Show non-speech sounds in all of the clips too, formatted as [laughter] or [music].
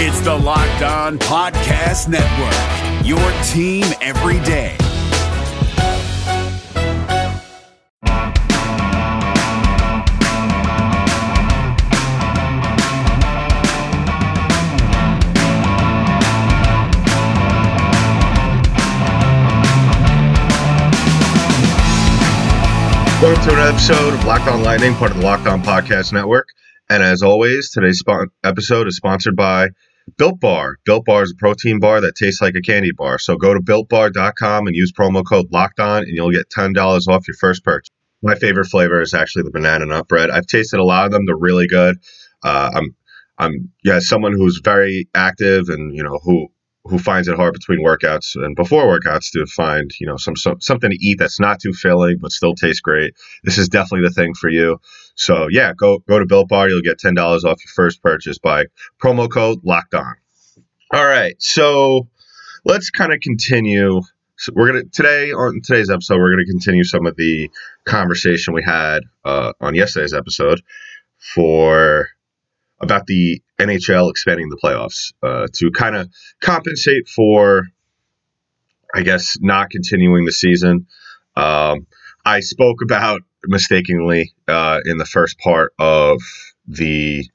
It's the Locked On Podcast Network, your team every day. Welcome to another episode of Locked On Lightning, part of the Locked On Podcast Network. And as always, today's spon- episode is sponsored by Built Bar. Built Bar is a protein bar that tastes like a candy bar. So go to builtbar.com and use promo code Locked On, and you'll get $10 off your first purchase. My favorite flavor is actually the banana nut bread. I've tasted a lot of them; they're really good. Uh, I'm, I'm, yeah, someone who's very active and you know who who finds it hard between workouts and before workouts to find you know some, some something to eat that's not too filling but still tastes great. This is definitely the thing for you. So yeah, go go to Built Bar. You'll get ten dollars off your first purchase by promo code Locked On. All right, so let's kind of continue. So we're gonna today on today's episode we're gonna continue some of the conversation we had uh, on yesterday's episode for about the NHL expanding the playoffs uh, to kind of compensate for, I guess, not continuing the season. Um, I spoke about mistakenly uh, in the first part of the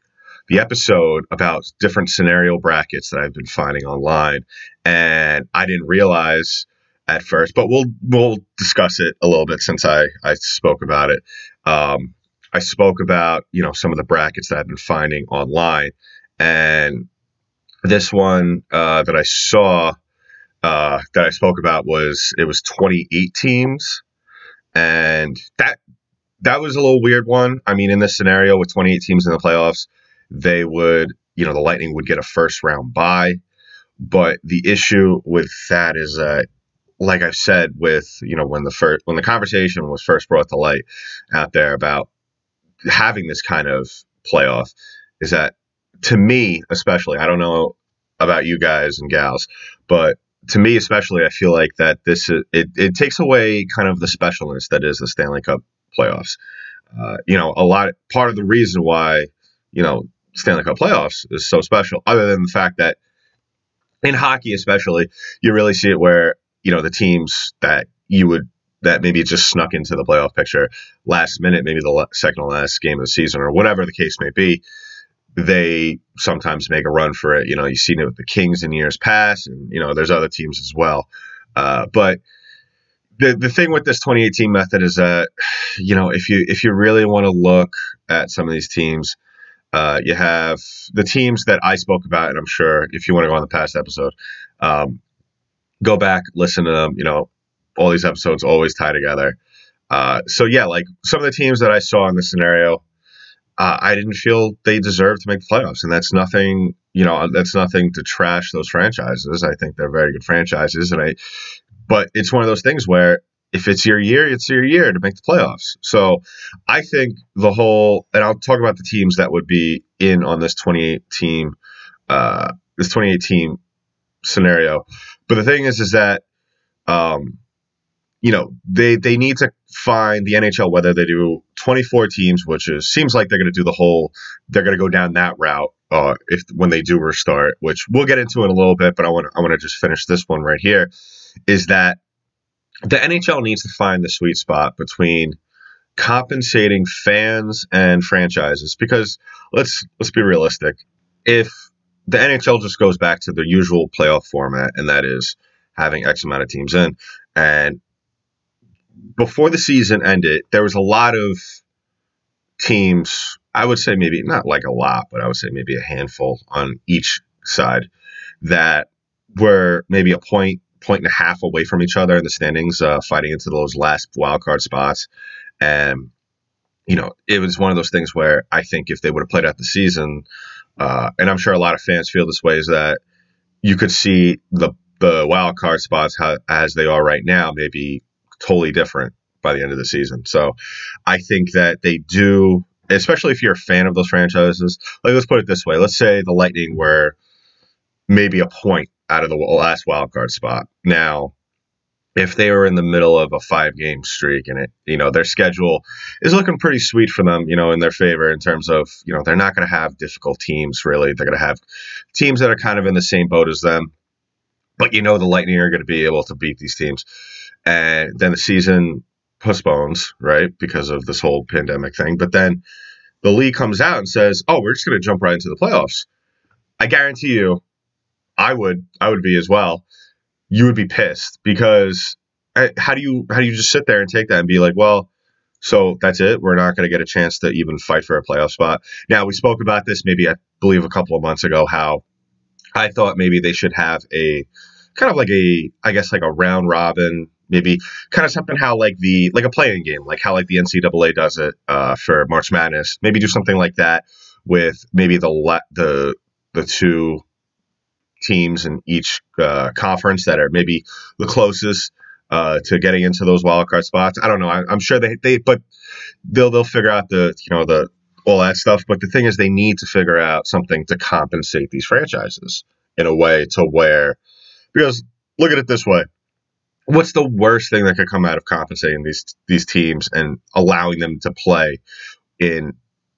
the episode about different scenario brackets that I've been finding online, and I didn't realize at first, but we'll we'll discuss it a little bit since I I spoke about it. Um, I spoke about you know some of the brackets that I've been finding online, and this one uh, that I saw uh, that I spoke about was it was 28 teams, and that that was a little weird one. I mean, in this scenario with 28 teams in the playoffs, they would you know the Lightning would get a first round bye, but the issue with that is that like I've said with you know when the first when the conversation was first brought to light out there about having this kind of playoff is that to me especially I don't know about you guys and gals but to me especially I feel like that this is, it, it takes away kind of the specialness that is the Stanley Cup playoffs uh, you know a lot part of the reason why you know Stanley Cup playoffs is so special other than the fact that in hockey especially you really see it where you know the teams that you would that maybe just snuck into the playoff picture last minute, maybe the second to last game of the season or whatever the case may be. They sometimes make a run for it. You know, you've seen it with the Kings in years past, and you know there's other teams as well. Uh, but the the thing with this 2018 method is that you know if you if you really want to look at some of these teams, uh, you have the teams that I spoke about, and I'm sure if you want to go on the past episode, um, go back, listen to them. You know, all these episodes always tie together. Uh, so yeah, like some of the teams that I saw in the scenario, uh, I didn't feel they deserved to make the playoffs, and that's nothing. You know, that's nothing to trash those franchises. I think they're very good franchises, and I. But it's one of those things where if it's your year, it's your year to make the playoffs. So I think the whole, and I'll talk about the teams that would be in on this 28 team, uh, this 28 team scenario. But the thing is, is that, um, you know, they they need to find the NHL whether they do 24 teams, which is seems like they're going to do the whole, they're going to go down that route uh, if when they do restart, which we'll get into in a little bit. But I want I want to just finish this one right here. Is that the NHL needs to find the sweet spot between compensating fans and franchises because let's let's be realistic. If the NHL just goes back to the usual playoff format, and that is having X amount of teams in. And before the season ended, there was a lot of teams. I would say maybe not like a lot, but I would say maybe a handful on each side that were maybe a point, point and a half away from each other in the standings, uh, fighting into those last wild card spots. And you know, it was one of those things where I think if they would have played out the season, uh, and I'm sure a lot of fans feel this way, is that you could see the the wild card spots how, as they are right now, maybe totally different by the end of the season. So I think that they do, especially if you're a fan of those franchises. Like let's put it this way: let's say the Lightning were maybe a point out of the last wild card spot. Now, if they were in the middle of a five game streak and it, you know, their schedule is looking pretty sweet for them, you know, in their favor in terms of, you know, they're not going to have difficult teams really. They're going to have teams that are kind of in the same boat as them. But you know, the Lightning are going to be able to beat these teams. And then the season postpones, right, because of this whole pandemic thing. But then the league comes out and says, "Oh, we're just going to jump right into the playoffs." I guarantee you, I would, I would be as well you would be pissed because eh, how do you how do you just sit there and take that and be like, well, so that's it. We're not going to get a chance to even fight for a playoff spot. Now we spoke about this maybe I believe a couple of months ago how I thought maybe they should have a kind of like a I guess like a round robin maybe kind of something how like the like a play in game like how like the NCAA does it uh, for March Madness maybe do something like that with maybe the le- the the two teams in each uh, conference that are maybe the closest uh, to getting into those wildcard spots. I don't know. I, am sure they they but they'll they'll figure out the you know the all that stuff. But the thing is, they need to figure out something to compensate these franchises in a way to where because look at it this way. What's the worst thing that could come out of compensating these these teams and allowing them to play in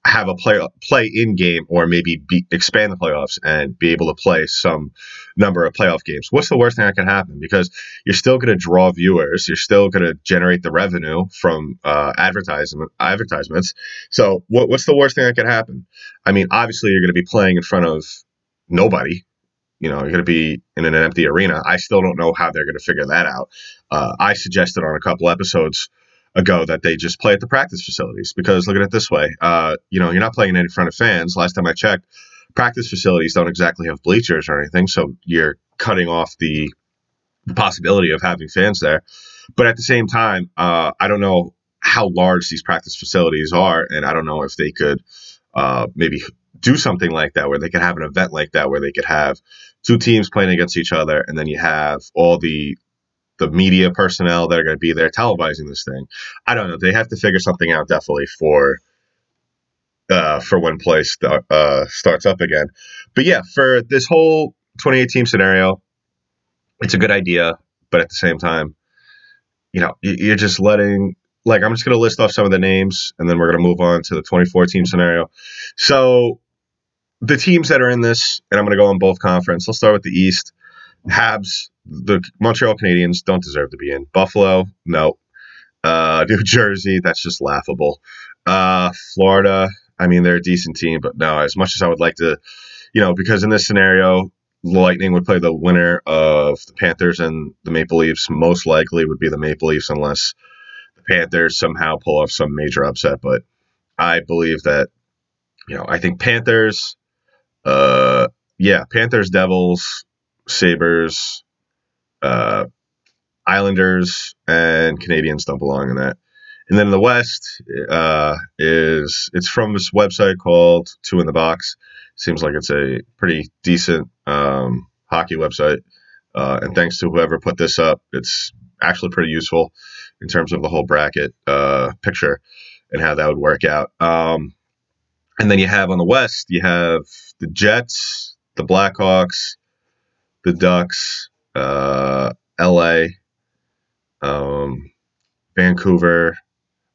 have a play play in game or maybe be, expand the playoffs and be able to play some number of playoff games. What's the worst thing that can happen? Because you're still going to draw viewers, you're still going to generate the revenue from uh, advertisement advertisements. So what, what's the worst thing that could happen? I mean, obviously you're going to be playing in front of nobody. You know, you're going to be in an empty arena. I still don't know how they're going to figure that out. Uh, I suggested on a couple episodes ago that they just play at the practice facilities because look at it this way uh, you know you're not playing in front of fans last time i checked practice facilities don't exactly have bleachers or anything so you're cutting off the, the possibility of having fans there but at the same time uh, i don't know how large these practice facilities are and i don't know if they could uh, maybe do something like that where they could have an event like that where they could have two teams playing against each other and then you have all the the media personnel that are going to be there televising this thing. I don't know. They have to figure something out definitely for uh, for when play st- uh, starts up again. But yeah, for this whole 2018 scenario, it's a good idea. But at the same time, you know, you're just letting like I'm just going to list off some of the names, and then we're going to move on to the 2014 scenario. So the teams that are in this, and I'm going to go on both conference. Let's start with the East. Habs the Montreal Canadiens don't deserve to be in. Buffalo, no. Uh, [laughs] New Jersey, that's just laughable. Uh, Florida, I mean, they're a decent team, but no, as much as I would like to, you know, because in this scenario, Lightning would play the winner of the Panthers and the Maple Leafs. Most likely would be the Maple Leafs unless the Panthers somehow pull off some major upset. But I believe that, you know, I think Panthers, uh, yeah, Panthers, Devils, Sabres, uh, Islanders and Canadiens don't belong in that. And then in the West uh, is it's from this website called Two in the Box. Seems like it's a pretty decent um, hockey website. Uh, and thanks to whoever put this up, it's actually pretty useful in terms of the whole bracket uh, picture and how that would work out. Um, and then you have on the West, you have the Jets, the Blackhawks, the Ducks, uh, L.A., um, Vancouver.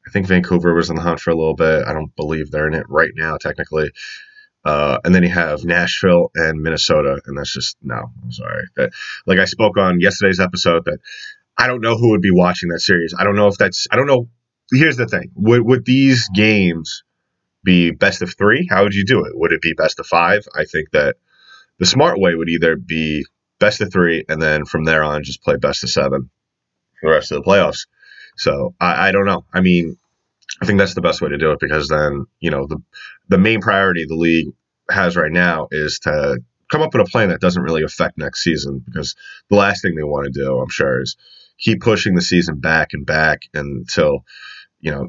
I think Vancouver was in the hunt for a little bit. I don't believe they're in it right now, technically. Uh, and then you have Nashville and Minnesota, and that's just no. I'm sorry. That, like I spoke on yesterday's episode, that I don't know who would be watching that series. I don't know if that's. I don't know. Here's the thing: with, would these games be best of three? How would you do it? Would it be best of five? I think that the smart way would either be best of three, and then from there on, just play best of seven for the rest of the playoffs. So I, I don't know. I mean, I think that's the best way to do it because then you know the the main priority the league has right now is to come up with a plan that doesn't really affect next season because the last thing they want to do, I'm sure, is keep pushing the season back and back until you know.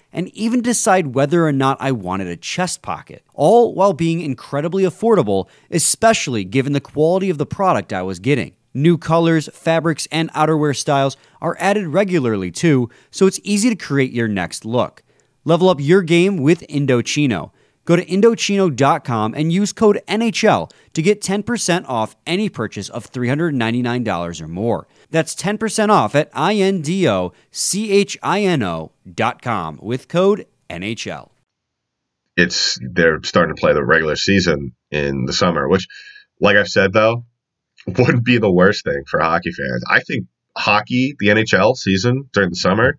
and even decide whether or not I wanted a chest pocket, all while being incredibly affordable, especially given the quality of the product I was getting. New colors, fabrics, and outerwear styles are added regularly too, so it's easy to create your next look. Level up your game with Indochino. Go to Indochino.com and use code NHL to get 10% off any purchase of $399 or more. That's 10% off at INDOCHINO.com with code NHL. It's they're starting to play the regular season in the summer, which, like I've said though, [laughs] wouldn't be the worst thing for hockey fans. I think hockey, the NHL season during the summer,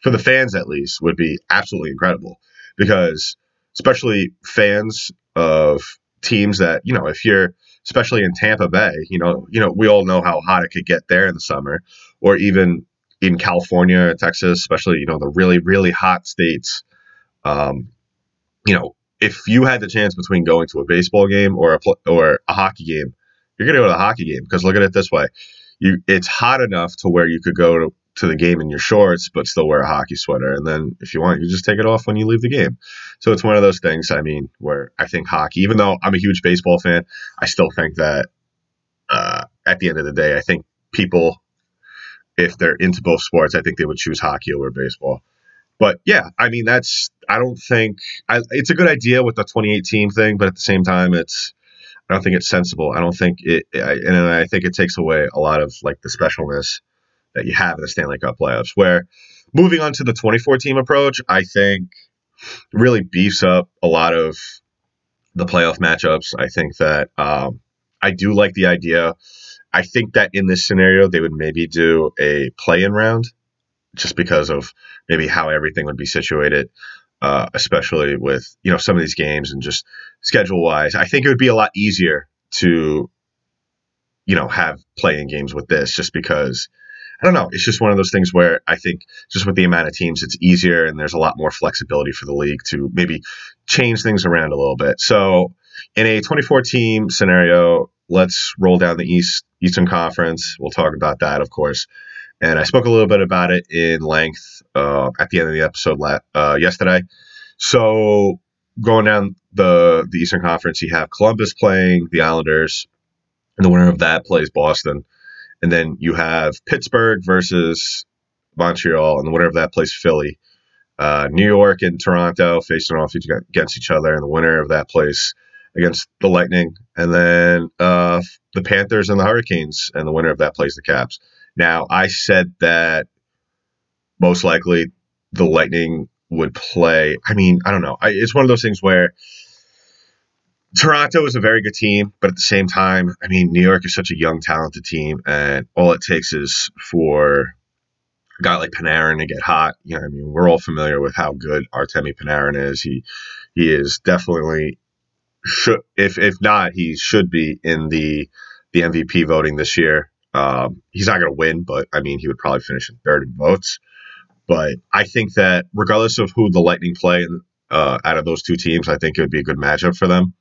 for the fans at least, would be absolutely incredible because especially fans of teams that you know if you're especially in Tampa Bay you know you know we all know how hot it could get there in the summer or even in California or Texas especially you know the really really hot states. Um, you know if you had the chance between going to a baseball game or a pl- or a hockey game you're going to go to the hockey game because look at it this way. You it's hot enough to where you could go to to the game in your shorts, but still wear a hockey sweater. And then if you want, you just take it off when you leave the game. So it's one of those things. I mean, where I think hockey, even though I'm a huge baseball fan, I still think that uh, at the end of the day, I think people, if they're into both sports, I think they would choose hockey over baseball. But yeah, I mean, that's, I don't think, I, it's a good idea with the 2018 thing, but at the same time, it's, I don't think it's sensible. I don't think it, I, and I think it takes away a lot of like the specialness that you have in the Stanley Cup playoffs. Where moving on to the 24 team approach, I think really beefs up a lot of the playoff matchups. I think that um, I do like the idea. I think that in this scenario, they would maybe do a play in round just because of maybe how everything would be situated. Uh, especially with you know some of these games and just schedule wise, I think it would be a lot easier to you know have play in games with this just because I don't know. It's just one of those things where I think just with the amount of teams, it's easier and there's a lot more flexibility for the league to maybe change things around a little bit. So in a 24 team scenario, let's roll down the East Eastern Conference. We'll talk about that, of course. And I spoke a little bit about it in length uh, at the end of the episode la- uh, yesterday. So going down the the Eastern Conference, you have Columbus playing the Islanders, and the winner of that plays Boston. And then you have Pittsburgh versus Montreal, and whatever that plays Philly. Uh, New York and Toronto facing off against each other, and the winner of that place against the Lightning. And then uh, the Panthers and the Hurricanes, and the winner of that plays the Caps. Now, I said that most likely the Lightning would play. I mean, I don't know. I, it's one of those things where Toronto is a very good team, but at the same time, I mean, New York is such a young, talented team, and all it takes is for a guy like Panarin to get hot. You know, I mean, we're all familiar with how good Artemi Panarin is. He he is definitely should if if not, he should be in the the MVP voting this year. Um, he's not going to win, but I mean, he would probably finish in third in votes. But I think that regardless of who the Lightning play uh, out of those two teams, I think it would be a good matchup for them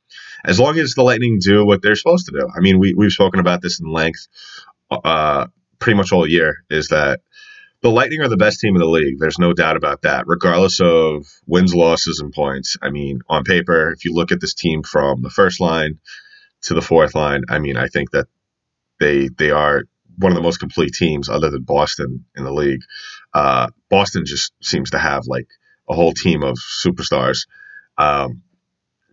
as long as the Lightning do what they're supposed to do. I mean, we, we've spoken about this in length uh, pretty much all year, is that the Lightning are the best team in the league. There's no doubt about that, regardless of wins, losses, and points. I mean, on paper, if you look at this team from the first line to the fourth line, I mean, I think that they they are one of the most complete teams other than Boston in the league. Uh, Boston just seems to have like a whole team of superstars. Um,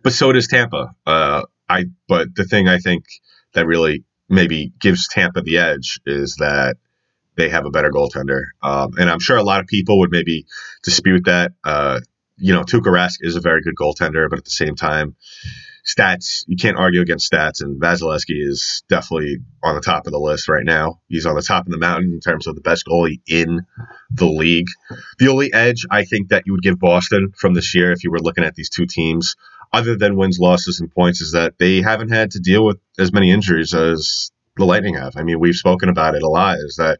but so does Tampa. Uh, I but the thing I think that really maybe gives Tampa the edge is that they have a better goaltender, um, and I'm sure a lot of people would maybe dispute that. Uh, you know, Tuukka Rask is a very good goaltender, but at the same time, stats you can't argue against stats, and Vasilevskiy is definitely on the top of the list right now. He's on the top of the mountain in terms of the best goalie in the league. The only edge I think that you would give Boston from this year, if you were looking at these two teams, other than wins, losses, and points, is that they haven't had to deal with as many injuries as the Lightning have. I mean, we've spoken about it a lot. Is that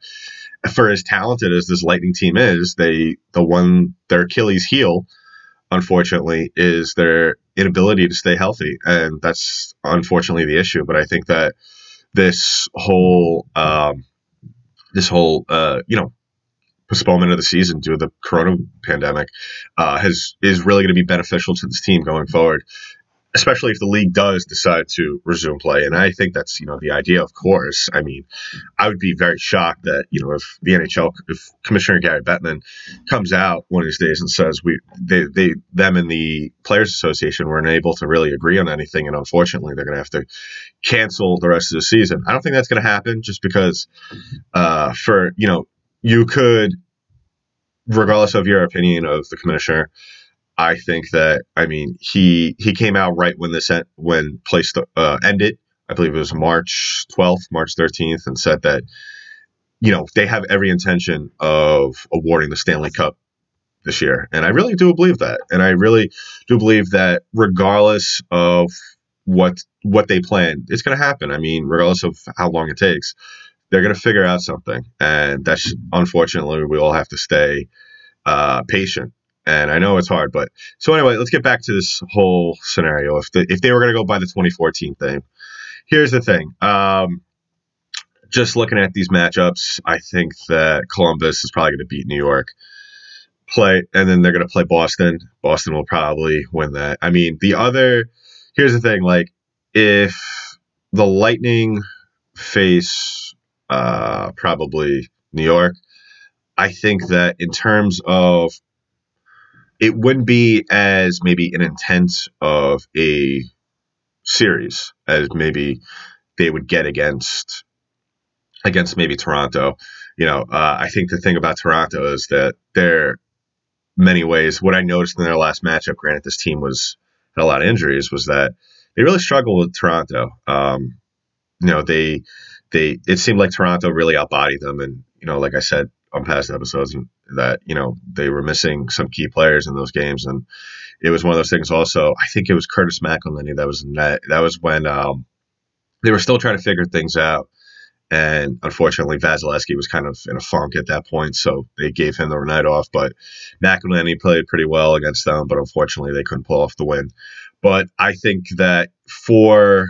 for as talented as this Lightning team is, they the one their Achilles heel, unfortunately, is their inability to stay healthy, and that's unfortunately the issue. But I think that this whole um, this whole uh, you know postponement of the season due to the corona pandemic uh, has is really going to be beneficial to this team going forward especially if the league does decide to resume play. And I think that's, you know, the idea, of course. I mean, I would be very shocked that, you know, if the NHL, if Commissioner Gary Bettman comes out one of these days and says we, they, they, them and the Players Association were unable to really agree on anything. And unfortunately, they're going to have to cancel the rest of the season. I don't think that's going to happen just because, uh, for, you know, you could, regardless of your opinion of the commissioner, I think that I mean he he came out right when this en- when play st- uh, ended. I believe it was March 12th, March 13th, and said that you know they have every intention of awarding the Stanley Cup this year, and I really do believe that, and I really do believe that regardless of what what they plan, it's going to happen. I mean, regardless of how long it takes, they're going to figure out something, and that's unfortunately we all have to stay uh, patient and I know it's hard, but so anyway, let's get back to this whole scenario. If the, if they were going to go by the 2014 thing, here's the thing. Um, just looking at these matchups, I think that Columbus is probably going to beat New York. Play, and then they're going to play Boston. Boston will probably win that. I mean, the other. Here's the thing: like, if the Lightning face uh, probably New York, I think that in terms of it wouldn't be as maybe an intense of a series as maybe they would get against against maybe Toronto. You know, uh, I think the thing about Toronto is that they're many ways. What I noticed in their last matchup, granted this team was had a lot of injuries, was that they really struggled with Toronto. Um, you know, they they it seemed like Toronto really outbodied them, and you know, like I said on past episodes, that you know they were missing some key players in those games, and it was one of those things. Also, I think it was Curtis McElhinney that was that. That was when um, they were still trying to figure things out, and unfortunately, Vasilevskiy was kind of in a funk at that point, so they gave him the night off. But McElhinney played pretty well against them, but unfortunately, they couldn't pull off the win. But I think that for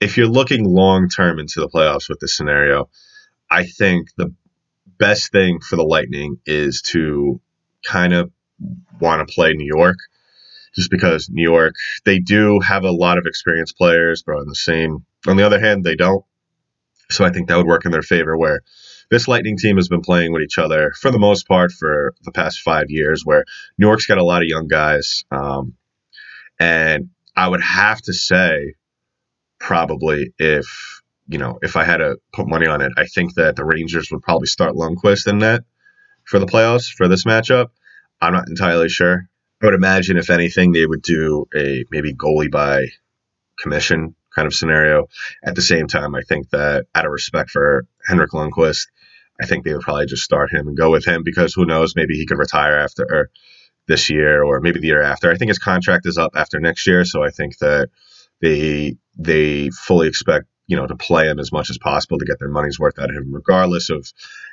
if you're looking long term into the playoffs with this scenario, I think the best thing for the Lightning is to kind of want to play New York, just because New York they do have a lot of experienced players, but on the same on the other hand they don't. So I think that would work in their favor. Where this Lightning team has been playing with each other for the most part for the past five years, where New York's got a lot of young guys, um, and I would have to say probably if you know if I had to put money on it, I think that the Rangers would probably start Lundqvist in net for the playoffs for this matchup. I'm not entirely sure. I would imagine if anything they would do a maybe goalie by commission kind of scenario. At the same time, I think that out of respect for Henrik Lundqvist, I think they would probably just start him and go with him because who knows, maybe he could retire after this year or maybe the year after. I think his contract is up after next year, so I think that they they fully expect you know to play him as much as possible to get their money's worth out of him, regardless of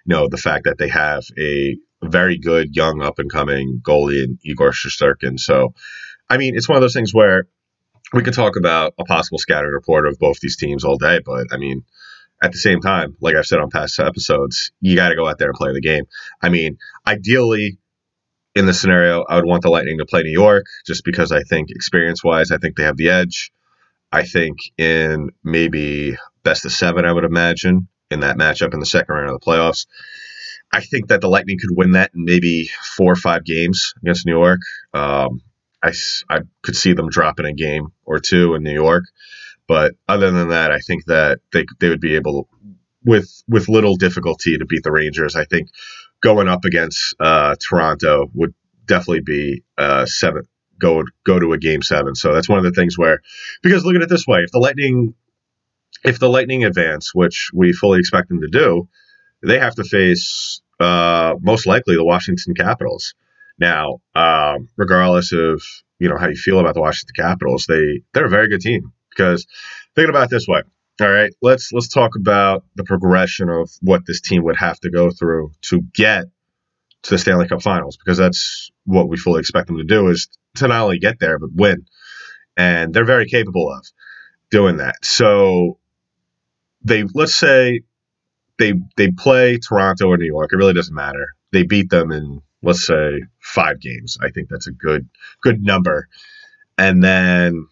you know the fact that they have a very good young up and coming goalie in Igor Shesterkin. So, I mean, it's one of those things where we could talk about a possible scattered report of both these teams all day, but I mean, at the same time, like I've said on past episodes, you got to go out there and play the game. I mean, ideally, in this scenario, I would want the Lightning to play New York just because I think experience wise, I think they have the edge. I think in maybe best of seven, I would imagine, in that matchup in the second round of the playoffs. I think that the Lightning could win that in maybe four or five games against New York. Um, I, I could see them dropping a game or two in New York. But other than that, I think that they, they would be able, with with little difficulty, to beat the Rangers. I think going up against uh, Toronto would definitely be uh, seven go go to a game seven. So that's one of the things where, because look at it this way: if the Lightning, if the Lightning advance, which we fully expect them to do, they have to face uh, most likely the Washington Capitals. Now, um, regardless of you know how you feel about the Washington Capitals, they they're a very good team because thinking about it this way. All right, let's let's talk about the progression of what this team would have to go through to get to the Stanley Cup Finals because that's what we fully expect them to do is to not only get there but win, and they're very capable of doing that. So they let's say they they play Toronto or New York. It really doesn't matter. They beat them in let's say five games. I think that's a good good number. And then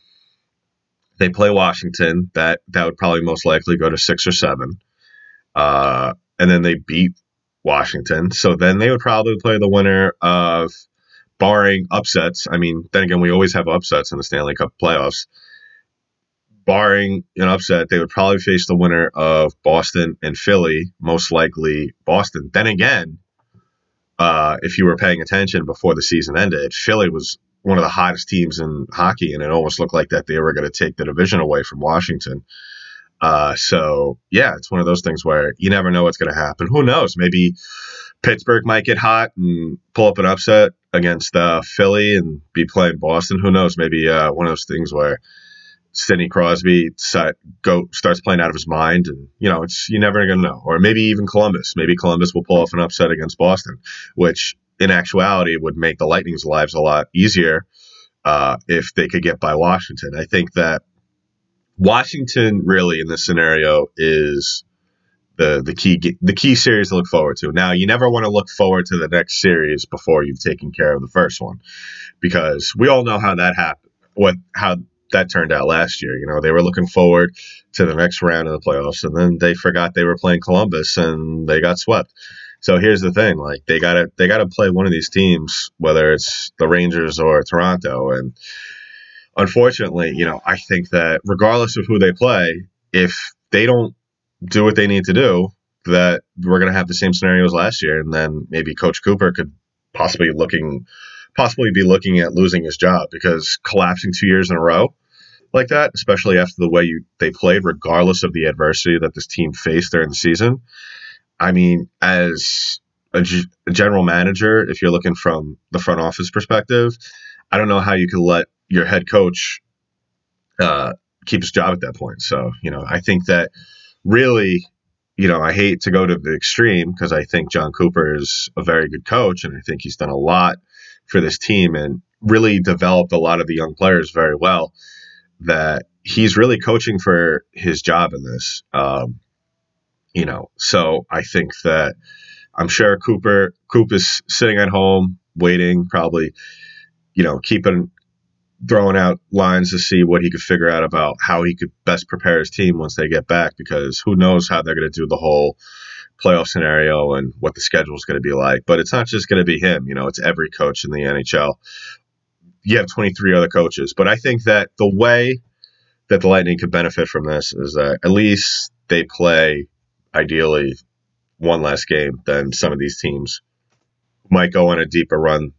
they play Washington. That that would probably most likely go to six or seven. Uh, and then they beat Washington. So then they would probably play the winner of barring upsets. I mean, then again, we always have upsets in the Stanley Cup playoffs. Barring an upset, they would probably face the winner of Boston and Philly, most likely Boston. Then again, uh, if you were paying attention before the season ended, Philly was one of the hottest teams in hockey, and it almost looked like that they were going to take the division away from Washington. Uh, so yeah, it's one of those things where you never know what's going to happen. Who knows? Maybe Pittsburgh might get hot and pull up an upset against uh, Philly and be playing Boston. Who knows? Maybe uh, one of those things where Sidney Crosby set, go starts playing out of his mind, and you know it's you never gonna know. Or maybe even Columbus. Maybe Columbus will pull off an upset against Boston, which in actuality would make the Lightning's lives a lot easier uh, if they could get by Washington. I think that Washington really in this scenario is the the key the key series to look forward to. Now, you never want to look forward to the next series before you've taken care of the first one, because we all know how that happened. What how that turned out last year. You know, they were looking forward to the next round of the playoffs, and then they forgot they were playing Columbus, and they got swept. So here's the thing: like they gotta they gotta play one of these teams, whether it's the Rangers or Toronto, and unfortunately, you know, I think that regardless of who they play, if they don't do what they need to do, that we're going to have the same scenarios last year, and then maybe Coach Cooper could possibly looking possibly be looking at losing his job because collapsing two years in a row like that, especially after the way you they played, regardless of the adversity that this team faced during the season. I mean, as a, g- a general manager, if you're looking from the front office perspective, I don't know how you could let your head coach uh, keep his job at that point. So, you know, I think that really, you know, I hate to go to the extreme because I think Jon Cooper is a very good coach and I think he's done a lot for this team and really developed a lot of the young players very well. That he's really coaching for his job in this. Um, you know, so I think that I'm sure Cooper Coop is sitting at home waiting, probably, you know, keeping throwing out lines to see what he could figure out about how he could best prepare his team once they get back because who knows how they're going to do the whole playoff scenario and what the schedule is going to be like. But it's not just going to be him, you know, it's every coach in the NHL. You have 23 other coaches, but I think that the way that the Lightning could benefit from this is that at least they play ideally one less game than some of these teams might go on a deeper run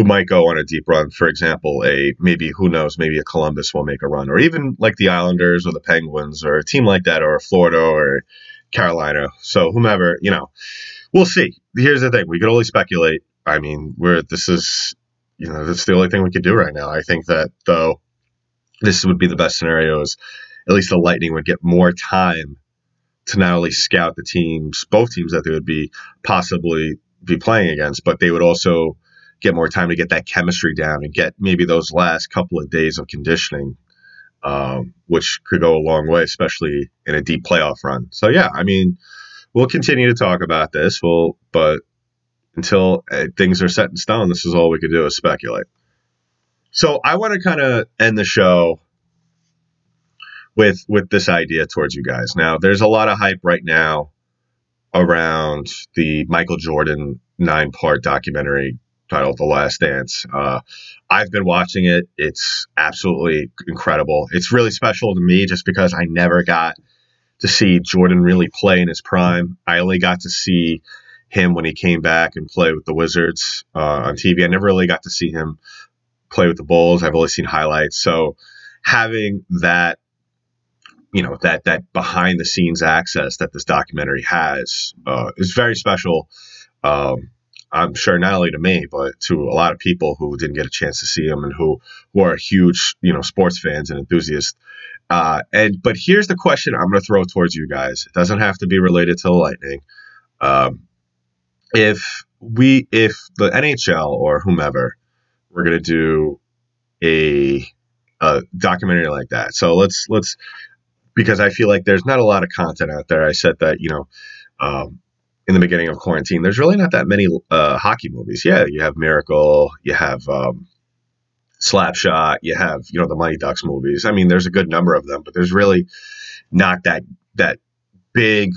who might go on a deep run. For example, a maybe who knows, maybe a Columbus will make a run, or even like the Islanders or the Penguins or a team like that, or Florida or Carolina. So whomever, you know, we'll see. Here's the thing: we could only speculate. I mean, we're this is you know that's the only thing we could do right now. I think that though this would be the best scenario is at least the Lightning would get more time to not only scout the teams, both teams that they would be possibly be playing against, but they would also get more time to get that chemistry down and get maybe those last couple of days of conditioning, um, which could go a long way, especially in a deep playoff run. So yeah, I mean, we'll continue to talk about this. We'll, but until uh, things are set in stone, this is all we could do is speculate. So I want to kind of end the show with with this idea towards you guys. Now, there's a lot of hype right now around the Michael Jordan nine part documentary titled The Last Dance. Uh, I've been watching it. It's absolutely incredible. It's really special to me just because I never got to see Jordan really play in his prime. I only got to see him when he came back and play with the Wizards uh, on TV. I never really got to see him play with the Bulls. I've only seen highlights. So having that, you know, that that behind the scenes access that this documentary has uh, is very special Um, I'm sure not only to me, but to a lot of people who didn't get a chance to see him and who who are huge, you know, sports fans and enthusiasts. Uh, and but here's the question I'm going to throw towards you guys. It doesn't have to be related to the Lightning. Um, if we, if the NHL or whomever, we're going to do a, a documentary like that. So let's let's because I feel like there's not a lot of content out there. I said that you know. Um, in the beginning of quarantine, there's really not that many uh, hockey movies. Yeah, you have Miracle, you have um, Slapshot, you have you know the Mighty Ducks movies. I mean, there's a good number of them, but there's really not that that big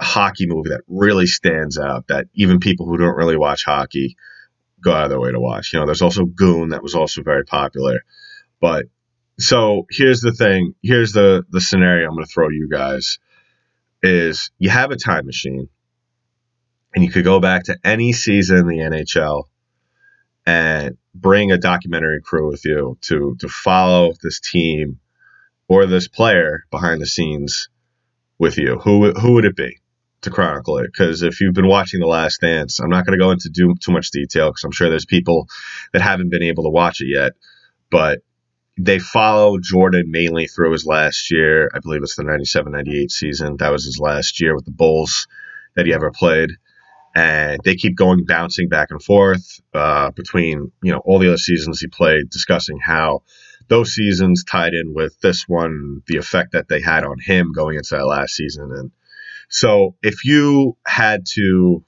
hockey movie that really stands out. That even people who don't really watch hockey go out of their way to watch. You know, there's also Goon that was also very popular, but so here's the thing. Here's the the scenario I'm going to throw you guys is you have a time machine and you could go back to any season in the NHL and bring a documentary crew with you to to follow this team or this player behind the scenes with you. Who who would it be to chronicle it? Because if you've been watching The Last Dance, I'm not going to go into do, too much detail because I'm sure there's people that haven't been able to watch it yet, but they follow Jordan mainly through his last year. I believe it's the 97 98 season. That was his last year with the Bulls that he ever played and they keep going bouncing back and forth uh, between you know all the other seasons he played, discussing how those seasons tied in with this one, the effect that they had on him going into that last season, and so if you had to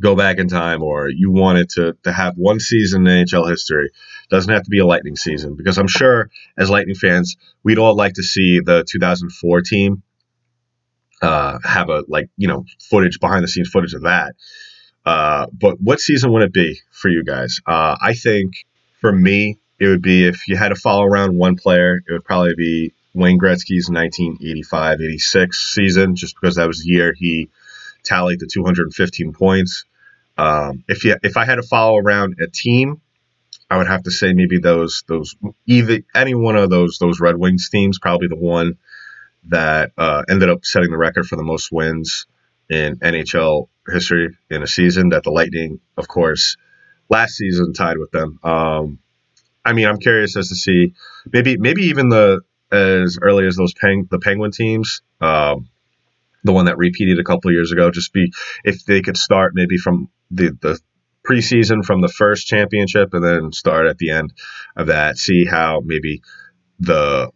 go back in time or you wanted to, to have one season in NHL history, doesn't have to be a Lightning season because I'm sure as Lightning fans, we'd all like to see the 2004 team uh, have a like you know footage behind the scenes footage of that. Uh, but what season would it be for you guys? Uh, I think for me, it would be if you had to follow around one player, it would probably be Wayne Gretzky's 1985-86 season, just because that was the year he tallied the 215 points. Um, if you if I had to follow around a team, I would have to say maybe those those either any one of those those Red Wings teams, probably the one that uh, ended up setting the record for the most wins in NHL history in a season. That the Lightning, of course, last season tied with them. Um, I mean, I'm curious as to see maybe maybe even the as early as those peng, the Penguin teams, um, the one that repeated a couple years ago. Just be if they could start maybe from the the preseason from the first championship and then start at the end of that. See how maybe the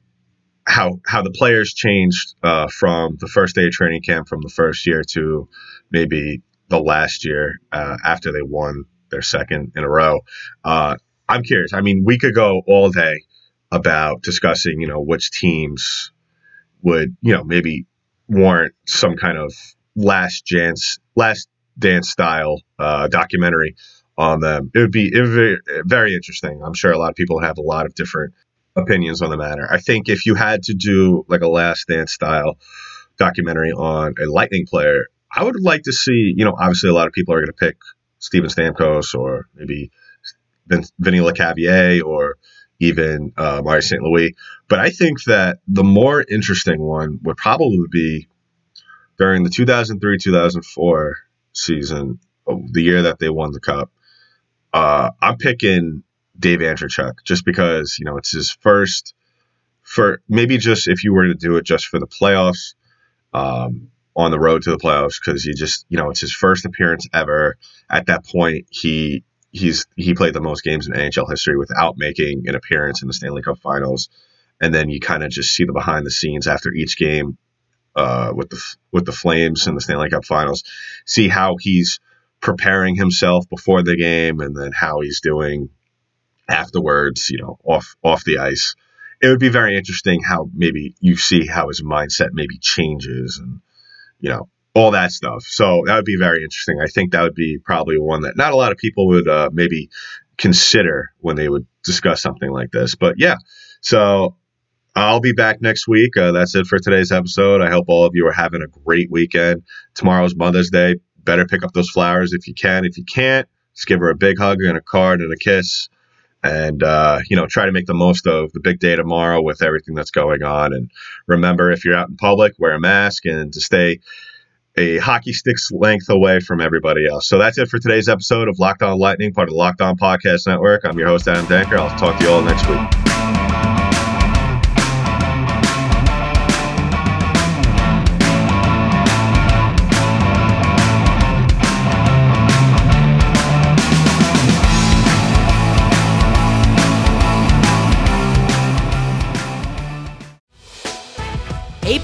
how how the players changed uh, from the first day of training camp from the first year to maybe the last year uh, after they won their second in a row. Uh, I'm curious. I mean, we could go all day about discussing, you know, which teams would, you know, maybe warrant some kind of last chance, last dance style uh, documentary on them. It would be, it would be very interesting. I'm sure a lot of people have a lot of different opinions on the matter. I think if you had to do like a Last Dance style documentary on a Lightning player, I would like to see. You know, obviously a lot of people are going to pick Steven Stamkos or maybe Vin- Vinny Lecavalier or even uh, Mario St. Louis. But I think that the more interesting one would probably be during the 2003 2004 season, the year that they won the cup. Uh, I'm picking Dave Andreychuk just because you know it's his first for maybe just if you were to do it just for the playoffs um, on the road to the playoffs because you just you know it's his first appearance ever. At that point he he's he played the most games in NHL history without making an appearance in the Stanley Cup Finals. And then you kind of just see the behind the scenes after each game uh, with the with the Flames in the Stanley Cup Finals see how he's preparing himself before the game and then how he's doing afterwards, you know, off off the ice. It would be very interesting how maybe you see how his mindset maybe changes and you know all that stuff. So that would be very interesting. I think that would be probably one that not a lot of people would uh, maybe consider when they would discuss something like this. But yeah, so I'll be back next week. Uh, that's it for today's episode. I hope all of you are having a great weekend. Tomorrow's Mother's Day. Better pick up those flowers if you can. If you can't, just give her a big hug and a card and a kiss and uh, you know try to make the most of the big day tomorrow with everything that's going on and remember if you're out in public wear a mask and to stay a hockey stick's length away from everybody else. So that's it for today's episode of Locked On Lightning, part of the Locked On Podcast Network. I'm your host, Adam Denker. I'll talk to you all next week.